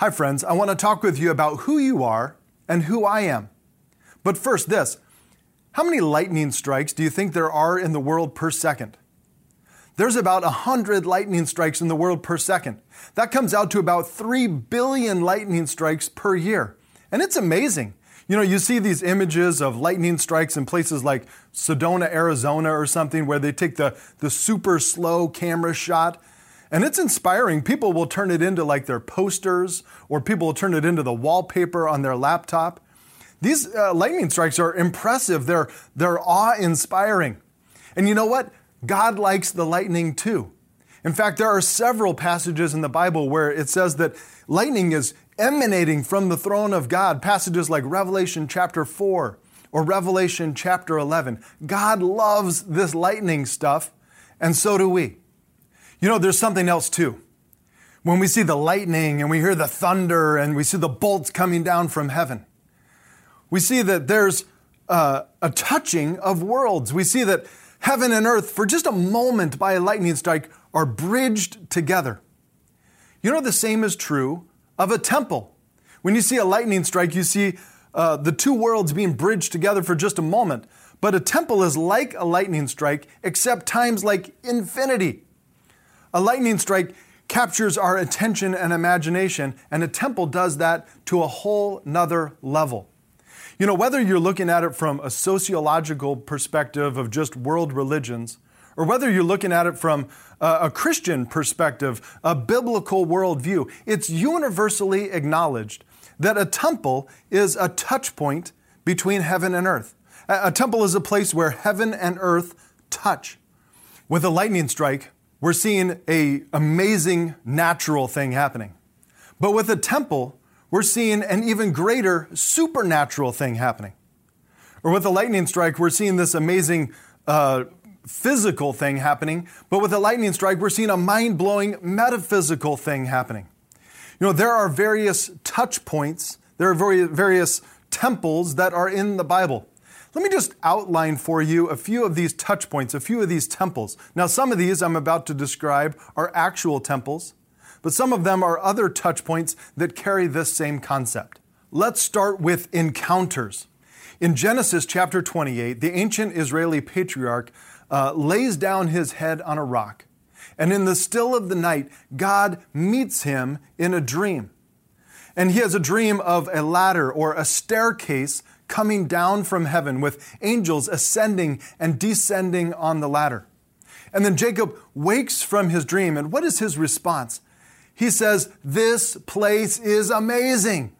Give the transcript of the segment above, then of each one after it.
Hi, friends. I want to talk with you about who you are and who I am. But first, this how many lightning strikes do you think there are in the world per second? There's about 100 lightning strikes in the world per second. That comes out to about 3 billion lightning strikes per year. And it's amazing. You know, you see these images of lightning strikes in places like Sedona, Arizona, or something, where they take the, the super slow camera shot and it's inspiring. People will turn it into like their posters, or people will turn it into the wallpaper on their laptop. These uh, lightning strikes are impressive, they're, they're awe inspiring. And you know what? God likes the lightning too. In fact, there are several passages in the Bible where it says that lightning is emanating from the throne of God. Passages like Revelation chapter 4 or Revelation chapter 11. God loves this lightning stuff, and so do we. You know, there's something else too. When we see the lightning and we hear the thunder and we see the bolts coming down from heaven, we see that there's uh, a touching of worlds. We see that heaven and earth, for just a moment by a lightning strike, are bridged together. You know, the same is true of a temple. When you see a lightning strike, you see uh, the two worlds being bridged together for just a moment. But a temple is like a lightning strike, except times like infinity. A lightning strike captures our attention and imagination, and a temple does that to a whole nother level. You know, whether you're looking at it from a sociological perspective of just world religions, or whether you're looking at it from a Christian perspective, a biblical worldview, it's universally acknowledged that a temple is a touch point between heaven and earth. A temple is a place where heaven and earth touch. With a lightning strike, we're seeing a amazing natural thing happening. But with a temple, we're seeing an even greater supernatural thing happening. Or with a lightning strike, we're seeing this amazing uh, physical thing happening. But with a lightning strike, we're seeing a mind blowing metaphysical thing happening. You know, there are various touch points, there are various temples that are in the Bible. Let me just outline for you a few of these touch points, a few of these temples. Now, some of these I'm about to describe are actual temples, but some of them are other touch points that carry this same concept. Let's start with encounters. In Genesis chapter 28, the ancient Israeli patriarch uh, lays down his head on a rock. And in the still of the night, God meets him in a dream. And he has a dream of a ladder or a staircase coming down from heaven with angels ascending and descending on the ladder. And then Jacob wakes from his dream, and what is his response? He says, This place is amazing.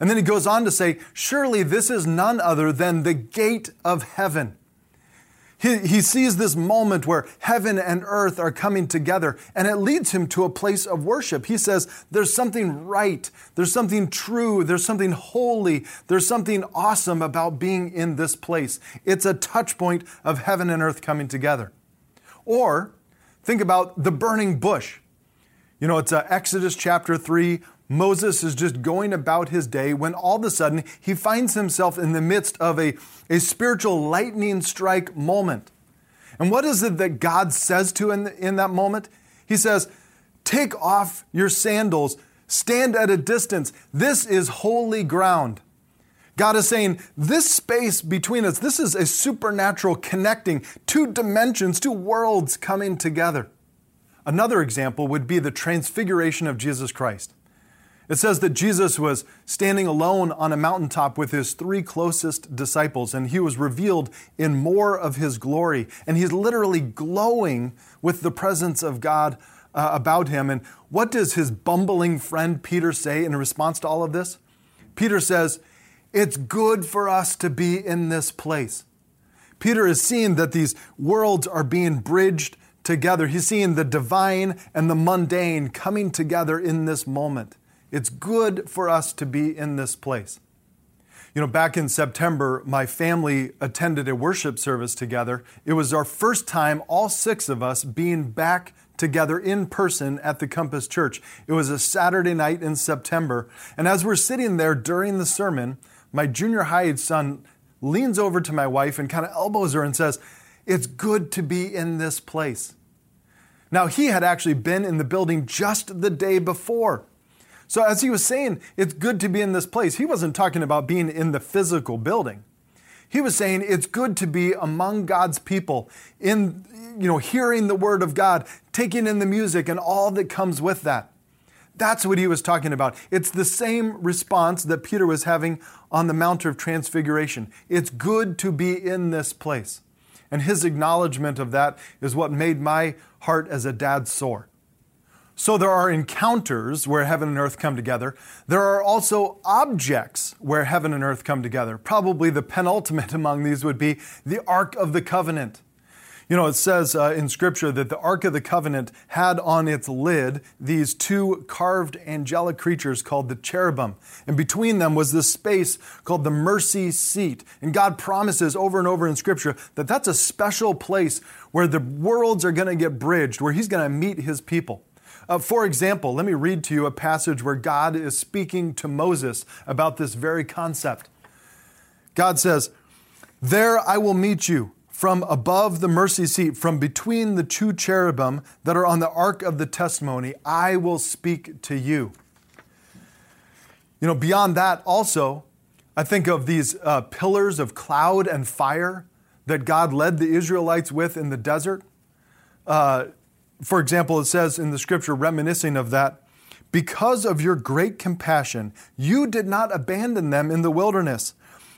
And then he goes on to say, Surely this is none other than the gate of heaven. He, he sees this moment where heaven and earth are coming together, and it leads him to a place of worship. He says, There's something right, there's something true, there's something holy, there's something awesome about being in this place. It's a touch point of heaven and earth coming together. Or think about the burning bush. You know, it's uh, Exodus chapter 3, Moses is just going about his day when all of a sudden he finds himself in the midst of a, a spiritual lightning strike moment. And what is it that God says to in, in that moment? He says, Take off your sandals, stand at a distance. This is holy ground. God is saying, this space between us, this is a supernatural connecting, two dimensions, two worlds coming together. Another example would be the transfiguration of Jesus Christ. It says that Jesus was standing alone on a mountaintop with his three closest disciples, and he was revealed in more of his glory. And he's literally glowing with the presence of God uh, about him. And what does his bumbling friend Peter say in response to all of this? Peter says, It's good for us to be in this place. Peter is seeing that these worlds are being bridged together. He's seeing the divine and the mundane coming together in this moment. It's good for us to be in this place. You know, back in September, my family attended a worship service together. It was our first time, all six of us, being back together in person at the Compass Church. It was a Saturday night in September. And as we're sitting there during the sermon, my junior high son leans over to my wife and kind of elbows her and says, It's good to be in this place. Now, he had actually been in the building just the day before. So, as he was saying, it's good to be in this place, he wasn't talking about being in the physical building. He was saying it's good to be among God's people, in, you know, hearing the word of God, taking in the music and all that comes with that. That's what he was talking about. It's the same response that Peter was having on the Mount of Transfiguration. It's good to be in this place. And his acknowledgement of that is what made my heart as a dad soar. So there are encounters where heaven and earth come together. There are also objects where heaven and earth come together. Probably the penultimate among these would be the Ark of the Covenant. You know, it says uh, in Scripture that the Ark of the Covenant had on its lid these two carved angelic creatures called the cherubim. And between them was this space called the mercy seat. And God promises over and over in Scripture that that's a special place where the worlds are going to get bridged, where He's going to meet His people. Uh, for example, let me read to you a passage where God is speaking to Moses about this very concept. God says, There I will meet you from above the mercy seat, from between the two cherubim that are on the ark of the testimony, I will speak to you. You know, beyond that, also, I think of these uh, pillars of cloud and fire that God led the Israelites with in the desert. Uh, for example, it says in the scripture, reminiscing of that, because of your great compassion, you did not abandon them in the wilderness.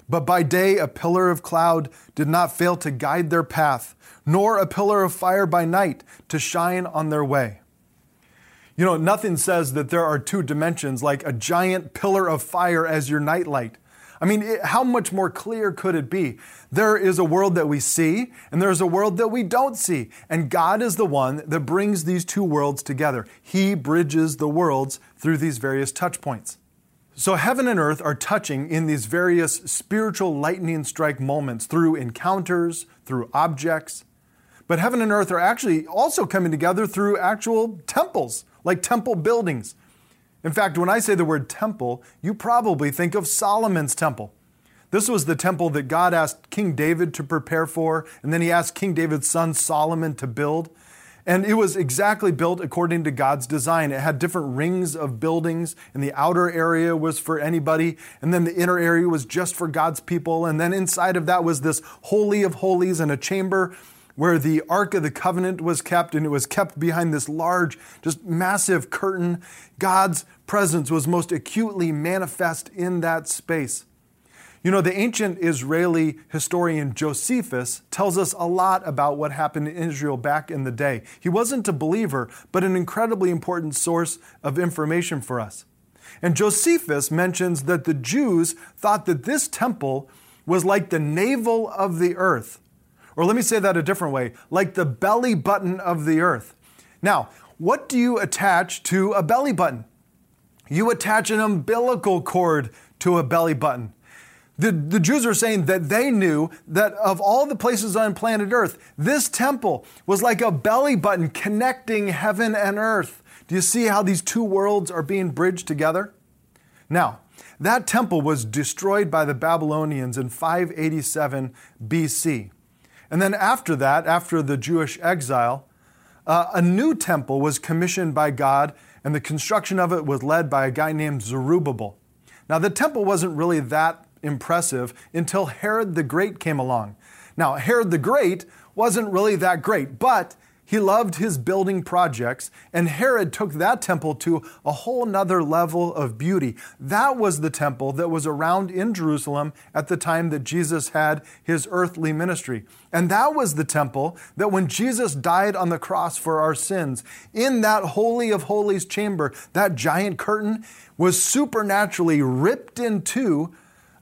But by day a pillar of cloud did not fail to guide their path, nor a pillar of fire by night to shine on their way. You know, nothing says that there are two dimensions like a giant pillar of fire as your nightlight. I mean, it, how much more clear could it be? There is a world that we see, and there's a world that we don't see. And God is the one that brings these two worlds together. He bridges the worlds through these various touch points. So, heaven and earth are touching in these various spiritual lightning strike moments through encounters, through objects. But heaven and earth are actually also coming together through actual temples, like temple buildings. In fact, when I say the word temple, you probably think of Solomon's temple. This was the temple that God asked King David to prepare for, and then he asked King David's son Solomon to build. And it was exactly built according to God's design. It had different rings of buildings, and the outer area was for anybody, and then the inner area was just for God's people. And then inside of that was this Holy of Holies and a chamber where the Ark of the Covenant was kept, and it was kept behind this large, just massive curtain. God's presence was most acutely manifest in that space. You know, the ancient Israeli historian Josephus tells us a lot about what happened in Israel back in the day. He wasn't a believer, but an incredibly important source of information for us. And Josephus mentions that the Jews thought that this temple was like the navel of the earth. Or let me say that a different way like the belly button of the earth. Now, what do you attach to a belly button? You attach an umbilical cord to a belly button. The, the Jews are saying that they knew that of all the places on planet Earth, this temple was like a belly button connecting heaven and earth. Do you see how these two worlds are being bridged together? Now, that temple was destroyed by the Babylonians in 587 BC. And then after that, after the Jewish exile, uh, a new temple was commissioned by God, and the construction of it was led by a guy named Zerubbabel. Now, the temple wasn't really that impressive until Herod the Great came along. Now, Herod the Great wasn't really that great, but he loved his building projects, and Herod took that temple to a whole nother level of beauty. That was the temple that was around in Jerusalem at the time that Jesus had his earthly ministry. And that was the temple that when Jesus died on the cross for our sins, in that Holy of Holies chamber, that giant curtain was supernaturally ripped in two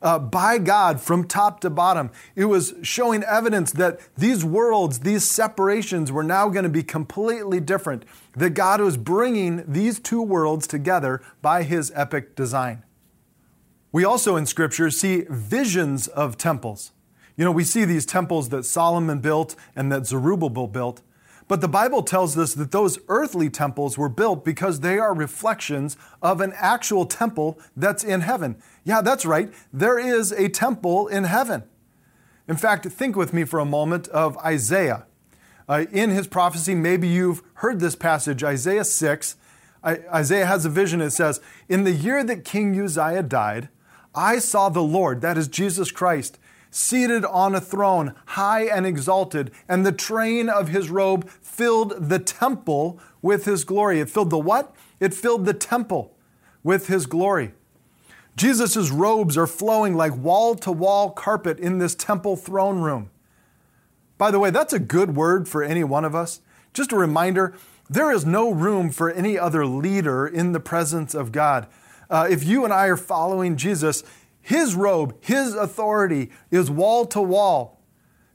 uh, by God from top to bottom. It was showing evidence that these worlds, these separations were now going to be completely different, that God was bringing these two worlds together by his epic design. We also in Scripture see visions of temples. You know, we see these temples that Solomon built and that Zerubbabel built. But the Bible tells us that those earthly temples were built because they are reflections of an actual temple that's in heaven. Yeah, that's right. There is a temple in heaven. In fact, think with me for a moment of Isaiah. Uh, in his prophecy, maybe you've heard this passage, Isaiah 6. Isaiah has a vision. It says, In the year that King Uzziah died, I saw the Lord, that is Jesus Christ, seated on a throne, high and exalted, and the train of his robe filled the temple with his glory. It filled the what? It filled the temple with his glory. Jesus' robes are flowing like wall to wall carpet in this temple throne room. By the way, that's a good word for any one of us. Just a reminder there is no room for any other leader in the presence of God. Uh, if you and I are following Jesus, his robe, his authority is wall to wall,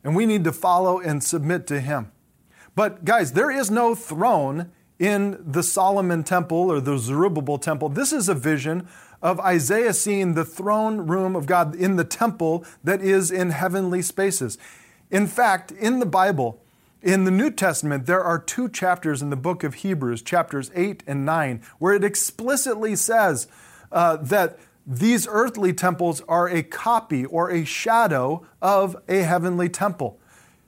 and we need to follow and submit to him. But guys, there is no throne in the Solomon temple or the Zerubbabel temple. This is a vision of Isaiah seeing the throne room of God in the temple that is in heavenly spaces. In fact, in the Bible, in the New Testament, there are two chapters in the book of Hebrews, chapters 8 and 9, where it explicitly says uh, that these earthly temples are a copy or a shadow of a heavenly temple.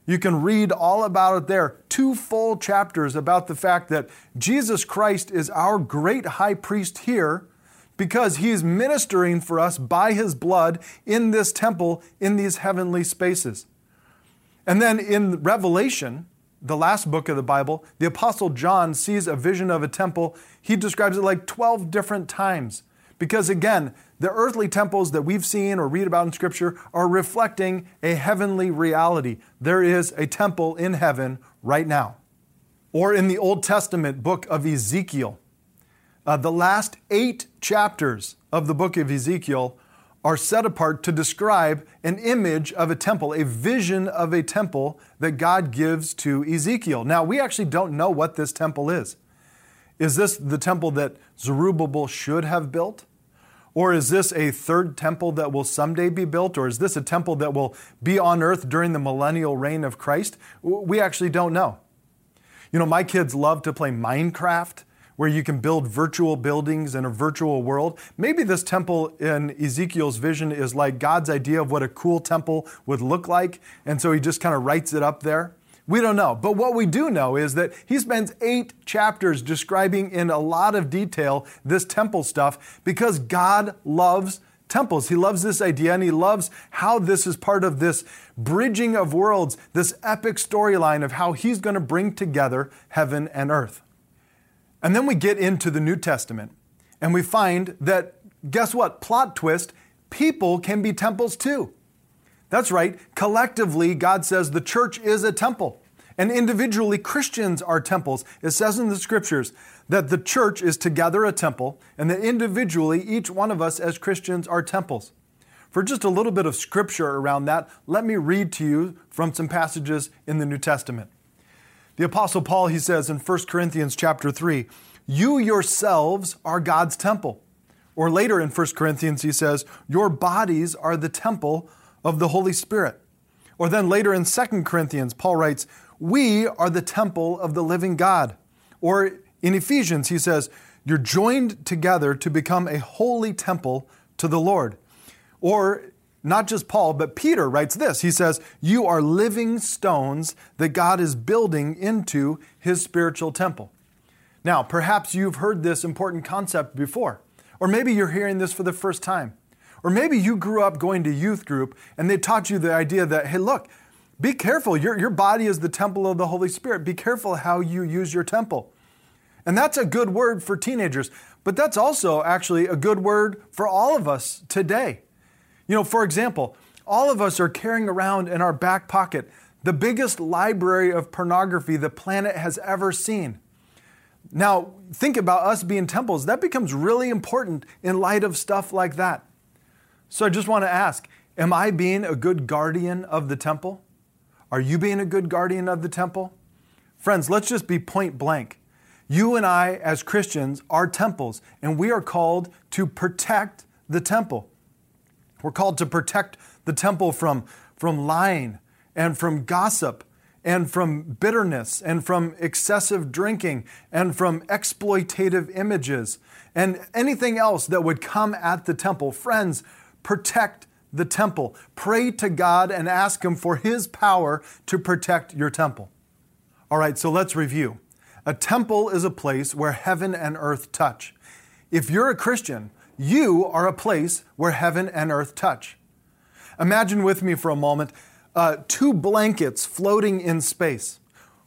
You can read all about it there. Two full chapters about the fact that Jesus Christ is our great high priest here because he's ministering for us by his blood in this temple in these heavenly spaces. And then in Revelation, the last book of the Bible, the Apostle John sees a vision of a temple. He describes it like 12 different times. Because again, the earthly temples that we've seen or read about in Scripture are reflecting a heavenly reality. There is a temple in heaven right now. Or in the Old Testament book of Ezekiel, uh, the last eight chapters of the book of Ezekiel are set apart to describe an image of a temple, a vision of a temple that God gives to Ezekiel. Now, we actually don't know what this temple is. Is this the temple that Zerubbabel should have built? Or is this a third temple that will someday be built? Or is this a temple that will be on earth during the millennial reign of Christ? We actually don't know. You know, my kids love to play Minecraft, where you can build virtual buildings in a virtual world. Maybe this temple in Ezekiel's vision is like God's idea of what a cool temple would look like, and so he just kind of writes it up there. We don't know. But what we do know is that he spends eight chapters describing in a lot of detail this temple stuff because God loves temples. He loves this idea and he loves how this is part of this bridging of worlds, this epic storyline of how he's going to bring together heaven and earth. And then we get into the New Testament and we find that, guess what? Plot twist people can be temples too. That's right. Collectively, God says the church is a temple. And individually, Christians are temples. It says in the scriptures that the church is together a temple, and that individually, each one of us as Christians are temples. For just a little bit of scripture around that, let me read to you from some passages in the New Testament. The apostle Paul he says in 1 Corinthians chapter 3, "You yourselves are God's temple." Or later in 1 Corinthians he says, "Your bodies are the temple of the Holy Spirit. Or then later in 2 Corinthians, Paul writes, We are the temple of the living God. Or in Ephesians, he says, You're joined together to become a holy temple to the Lord. Or not just Paul, but Peter writes this. He says, You are living stones that God is building into his spiritual temple. Now, perhaps you've heard this important concept before, or maybe you're hearing this for the first time. Or maybe you grew up going to youth group and they taught you the idea that, hey, look, be careful. Your, your body is the temple of the Holy Spirit. Be careful how you use your temple. And that's a good word for teenagers, but that's also actually a good word for all of us today. You know, for example, all of us are carrying around in our back pocket the biggest library of pornography the planet has ever seen. Now, think about us being temples. That becomes really important in light of stuff like that. So I just want to ask Am I being a good guardian of the temple? Are you being a good guardian of the temple? Friends, let's just be point blank. You and I, as Christians, are temples, and we are called to protect the temple. We're called to protect the temple from, from lying and from gossip and from bitterness and from excessive drinking and from exploitative images and anything else that would come at the temple. Friends, protect the temple. Pray to God and ask Him for His power to protect your temple. All right, so let's review. A temple is a place where heaven and earth touch. If you're a Christian, you are a place where heaven and earth touch. Imagine with me for a moment uh, two blankets floating in space,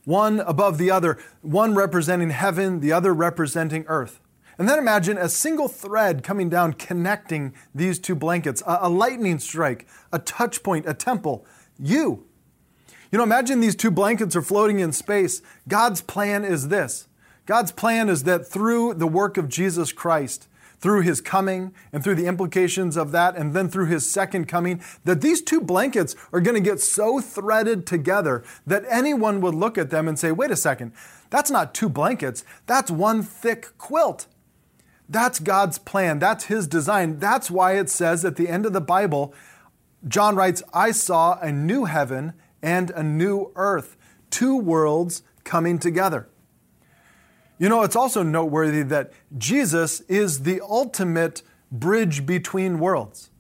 one above the other, one representing heaven, the other representing earth. And then imagine a single thread coming down connecting these two blankets, a, a lightning strike, a touch point, a temple, you. You know, imagine these two blankets are floating in space. God's plan is this God's plan is that through the work of Jesus Christ, through his coming and through the implications of that, and then through his second coming, that these two blankets are going to get so threaded together that anyone would look at them and say, wait a second, that's not two blankets, that's one thick quilt. That's God's plan. That's His design. That's why it says at the end of the Bible, John writes, I saw a new heaven and a new earth, two worlds coming together. You know, it's also noteworthy that Jesus is the ultimate bridge between worlds.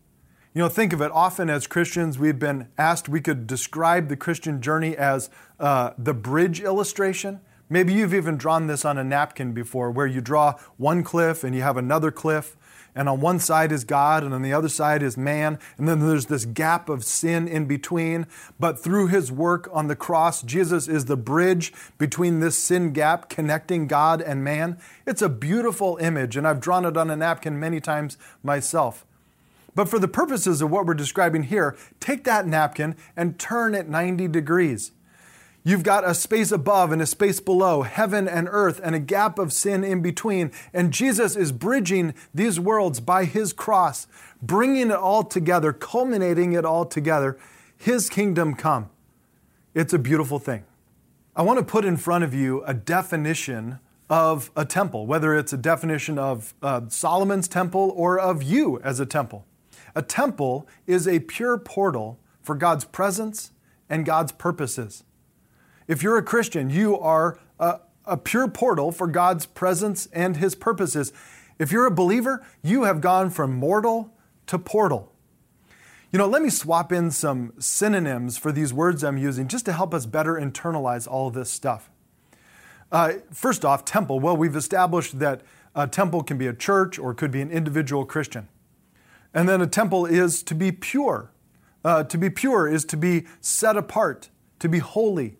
You know, think of it often as Christians, we've been asked we could describe the Christian journey as uh, the bridge illustration. Maybe you've even drawn this on a napkin before, where you draw one cliff and you have another cliff, and on one side is God, and on the other side is man, and then there's this gap of sin in between. But through his work on the cross, Jesus is the bridge between this sin gap connecting God and man. It's a beautiful image, and I've drawn it on a napkin many times myself. But for the purposes of what we're describing here, take that napkin and turn it 90 degrees. You've got a space above and a space below, heaven and earth, and a gap of sin in between. And Jesus is bridging these worlds by his cross, bringing it all together, culminating it all together. His kingdom come. It's a beautiful thing. I want to put in front of you a definition of a temple, whether it's a definition of uh, Solomon's temple or of you as a temple. A temple is a pure portal for God's presence and God's purposes. If you're a Christian, you are a, a pure portal for God's presence and His purposes. If you're a believer, you have gone from mortal to portal. You know, let me swap in some synonyms for these words I'm using just to help us better internalize all this stuff. Uh, first off, temple. Well, we've established that a temple can be a church or could be an individual Christian. And then a temple is to be pure. Uh, to be pure is to be set apart, to be holy,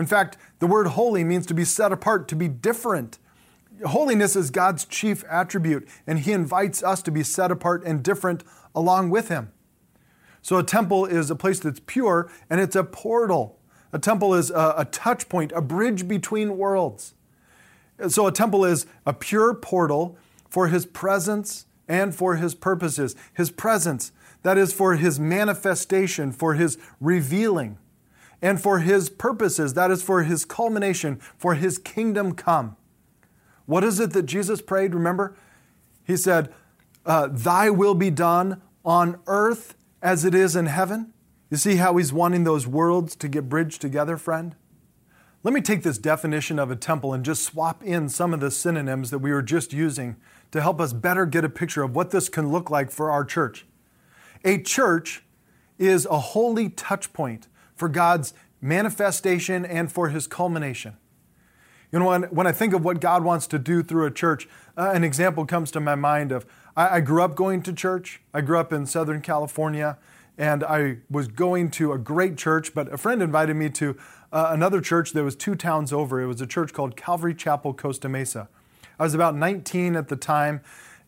in fact, the word holy means to be set apart, to be different. Holiness is God's chief attribute, and He invites us to be set apart and different along with Him. So, a temple is a place that's pure and it's a portal. A temple is a, a touch point, a bridge between worlds. So, a temple is a pure portal for His presence and for His purposes. His presence, that is for His manifestation, for His revealing and for his purposes, that is for his culmination, for his kingdom come. What is it that Jesus prayed? Remember? He said, uh, Thy will be done on earth as it is in heaven. You see how he's wanting those worlds to get bridged together, friend? Let me take this definition of a temple and just swap in some of the synonyms that we were just using to help us better get a picture of what this can look like for our church. A church is a holy touch point for God's manifestation and for his culmination. You know, when, when I think of what God wants to do through a church, uh, an example comes to my mind of I, I grew up going to church. I grew up in Southern California, and I was going to a great church, but a friend invited me to uh, another church that was two towns over. It was a church called Calvary Chapel, Costa Mesa. I was about 19 at the time,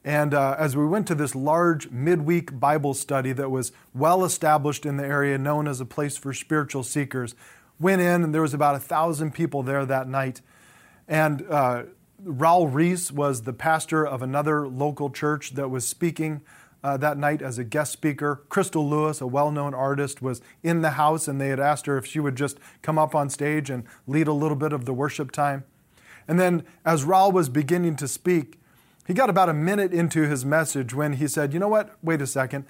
and uh, as we went to this large midweek Bible study that was well established in the area, known as a place for spiritual seekers, went in and there was about a thousand people there that night. And uh, Raul Ries was the pastor of another local church that was speaking uh, that night as a guest speaker. Crystal Lewis, a well known artist, was in the house and they had asked her if she would just come up on stage and lead a little bit of the worship time. And then as Raul was beginning to speak, he got about a minute into his message when he said, You know what? Wait a second.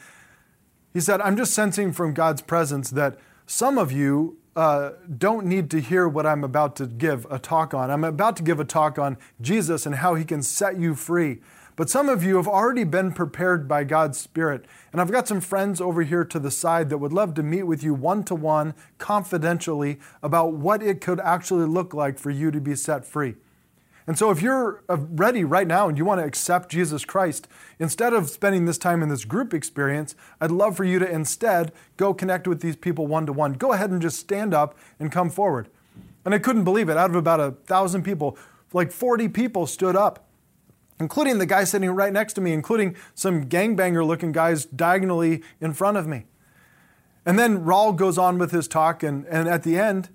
He said, I'm just sensing from God's presence that some of you uh, don't need to hear what I'm about to give a talk on. I'm about to give a talk on Jesus and how he can set you free. But some of you have already been prepared by God's Spirit. And I've got some friends over here to the side that would love to meet with you one to one, confidentially, about what it could actually look like for you to be set free. And so, if you're uh, ready right now and you want to accept Jesus Christ, instead of spending this time in this group experience, I'd love for you to instead go connect with these people one to one. Go ahead and just stand up and come forward. And I couldn't believe it. Out of about a thousand people, like 40 people stood up, including the guy sitting right next to me, including some gangbanger looking guys diagonally in front of me. And then Raul goes on with his talk, and, and at the end,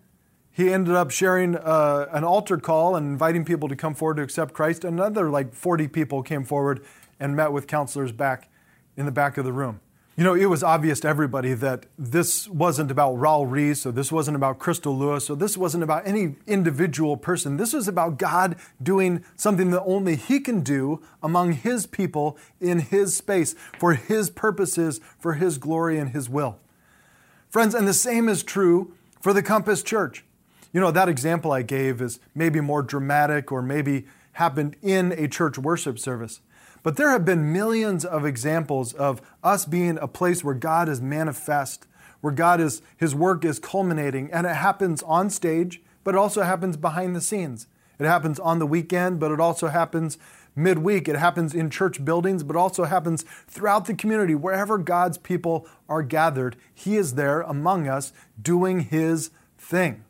he ended up sharing uh, an altar call and inviting people to come forward to accept Christ. Another like 40 people came forward and met with counselors back in the back of the room. You know, it was obvious to everybody that this wasn't about Raul Ries, or this wasn't about Crystal Lewis, or this wasn't about any individual person. This was about God doing something that only He can do among His people in His space for His purposes, for His glory and His will. Friends, and the same is true for the Compass Church. You know, that example I gave is maybe more dramatic or maybe happened in a church worship service. But there have been millions of examples of us being a place where God is manifest, where God is, His work is culminating, and it happens on stage, but it also happens behind the scenes. It happens on the weekend, but it also happens midweek. It happens in church buildings, but also happens throughout the community. Wherever God's people are gathered, He is there among us doing His thing.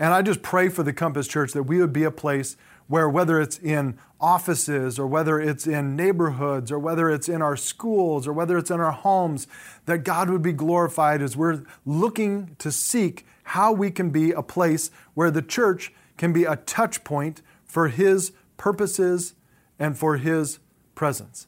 And I just pray for the Compass Church that we would be a place where, whether it's in offices or whether it's in neighborhoods or whether it's in our schools or whether it's in our homes, that God would be glorified as we're looking to seek how we can be a place where the church can be a touch point for His purposes and for His presence.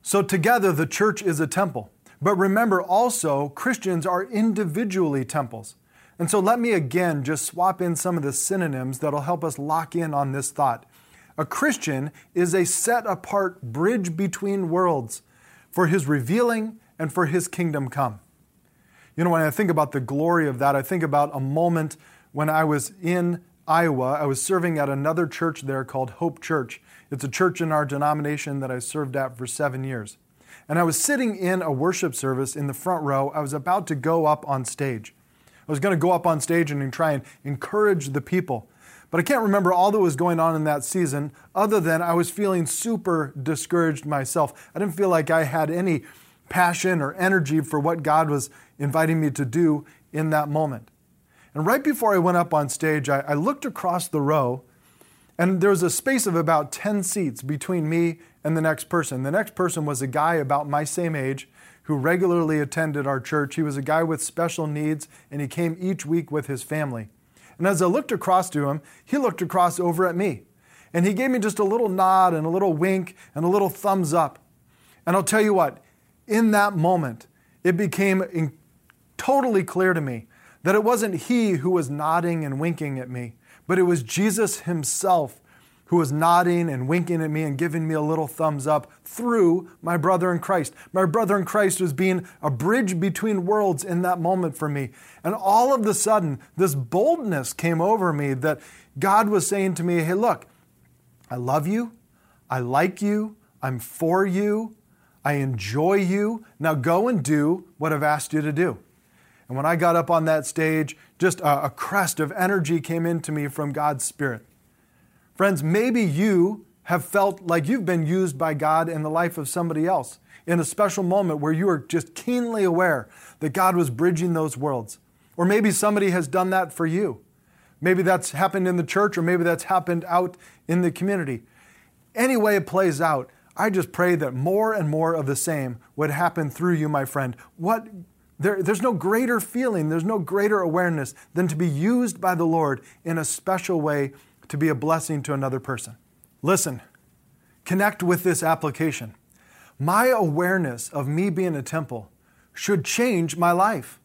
So, together, the church is a temple. But remember also, Christians are individually temples. And so let me again just swap in some of the synonyms that'll help us lock in on this thought. A Christian is a set apart bridge between worlds for his revealing and for his kingdom come. You know, when I think about the glory of that, I think about a moment when I was in Iowa. I was serving at another church there called Hope Church. It's a church in our denomination that I served at for seven years. And I was sitting in a worship service in the front row. I was about to go up on stage. I was going to go up on stage and try and encourage the people. But I can't remember all that was going on in that season, other than I was feeling super discouraged myself. I didn't feel like I had any passion or energy for what God was inviting me to do in that moment. And right before I went up on stage, I, I looked across the row, and there was a space of about 10 seats between me and the next person. The next person was a guy about my same age who regularly attended our church. He was a guy with special needs, and he came each week with his family. And as I looked across to him, he looked across over at me. And he gave me just a little nod and a little wink and a little thumbs up. And I'll tell you what, in that moment, it became totally clear to me that it wasn't he who was nodding and winking at me, but it was Jesus himself who was nodding and winking at me and giving me a little thumbs up through my brother in Christ. My brother in Christ was being a bridge between worlds in that moment for me. And all of the sudden, this boldness came over me that God was saying to me, Hey, look, I love you. I like you. I'm for you. I enjoy you. Now go and do what I've asked you to do. And when I got up on that stage, just a, a crest of energy came into me from God's Spirit. Friends, maybe you have felt like you've been used by God in the life of somebody else in a special moment where you are just keenly aware that God was bridging those worlds. Or maybe somebody has done that for you. Maybe that's happened in the church, or maybe that's happened out in the community. Any way it plays out, I just pray that more and more of the same would happen through you, my friend. What there, there's no greater feeling, there's no greater awareness than to be used by the Lord in a special way to be a blessing to another person. Listen, connect with this application. My awareness of me being a temple should change my life.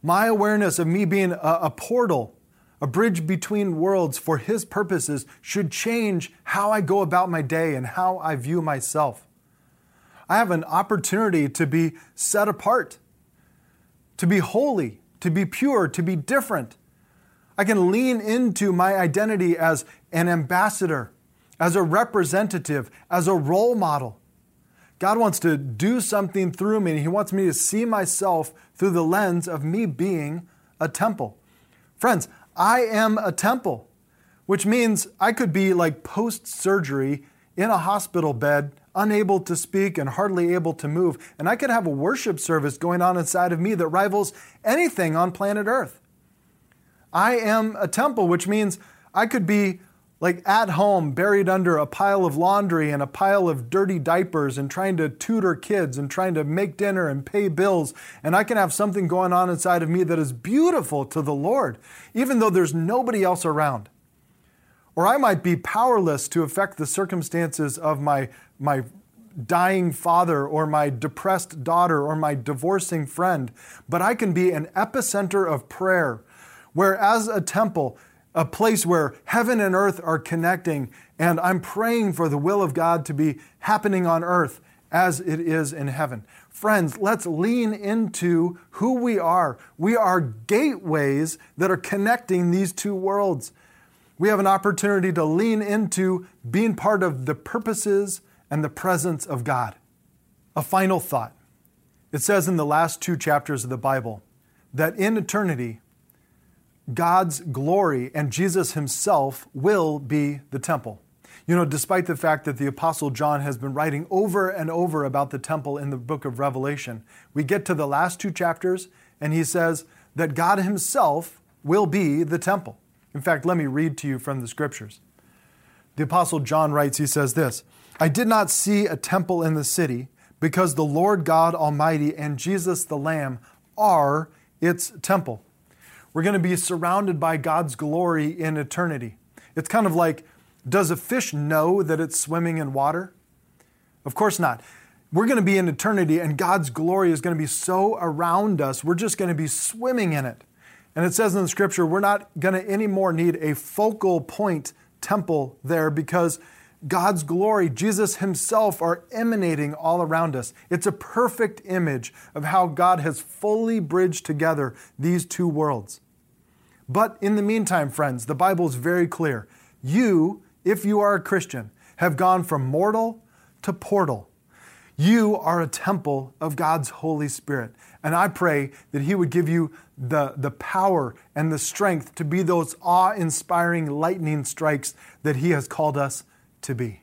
My awareness of me being a, a portal, a bridge between worlds for His purposes, should change how I go about my day and how I view myself. I have an opportunity to be set apart, to be holy, to be pure, to be different I can lean into my identity as an ambassador, as a representative, as a role model. God wants to do something through me, and He wants me to see myself through the lens of me being a temple. Friends, I am a temple. which means I could be like post surgery in a hospital bed, unable to speak and hardly able to move, and I could have a worship service going on inside of me that rivals anything on planet Earth. I am a temple, which means I could be like at home, buried under a pile of laundry and a pile of dirty diapers and trying to tutor kids and trying to make dinner and pay bills. And I can have something going on inside of me that is beautiful to the Lord, even though there's nobody else around. Or I might be powerless to affect the circumstances of my, my dying father or my depressed daughter or my divorcing friend, but I can be an epicenter of prayer where, as a temple, a place where heaven and earth are connecting, and I'm praying for the will of God to be happening on earth as it is in heaven. Friends, let's lean into who we are. We are gateways that are connecting these two worlds. We have an opportunity to lean into being part of the purposes and the presence of God. A final thought. It says in the last two chapters of the Bible that in eternity, God's glory and Jesus himself will be the temple. You know, despite the fact that the Apostle John has been writing over and over about the temple in the book of Revelation, we get to the last two chapters and he says that God himself will be the temple. In fact, let me read to you from the scriptures. The Apostle John writes, he says this I did not see a temple in the city because the Lord God Almighty and Jesus the Lamb are its temple. We're going to be surrounded by God's glory in eternity. It's kind of like does a fish know that it's swimming in water? Of course not. We're going to be in eternity, and God's glory is going to be so around us, we're just going to be swimming in it. And it says in the scripture, we're not going to anymore need a focal point temple there because God's glory, Jesus Himself, are emanating all around us. It's a perfect image of how God has fully bridged together these two worlds. But in the meantime, friends, the Bible is very clear. You, if you are a Christian, have gone from mortal to portal. You are a temple of God's Holy Spirit. And I pray that He would give you the, the power and the strength to be those awe inspiring lightning strikes that He has called us to be.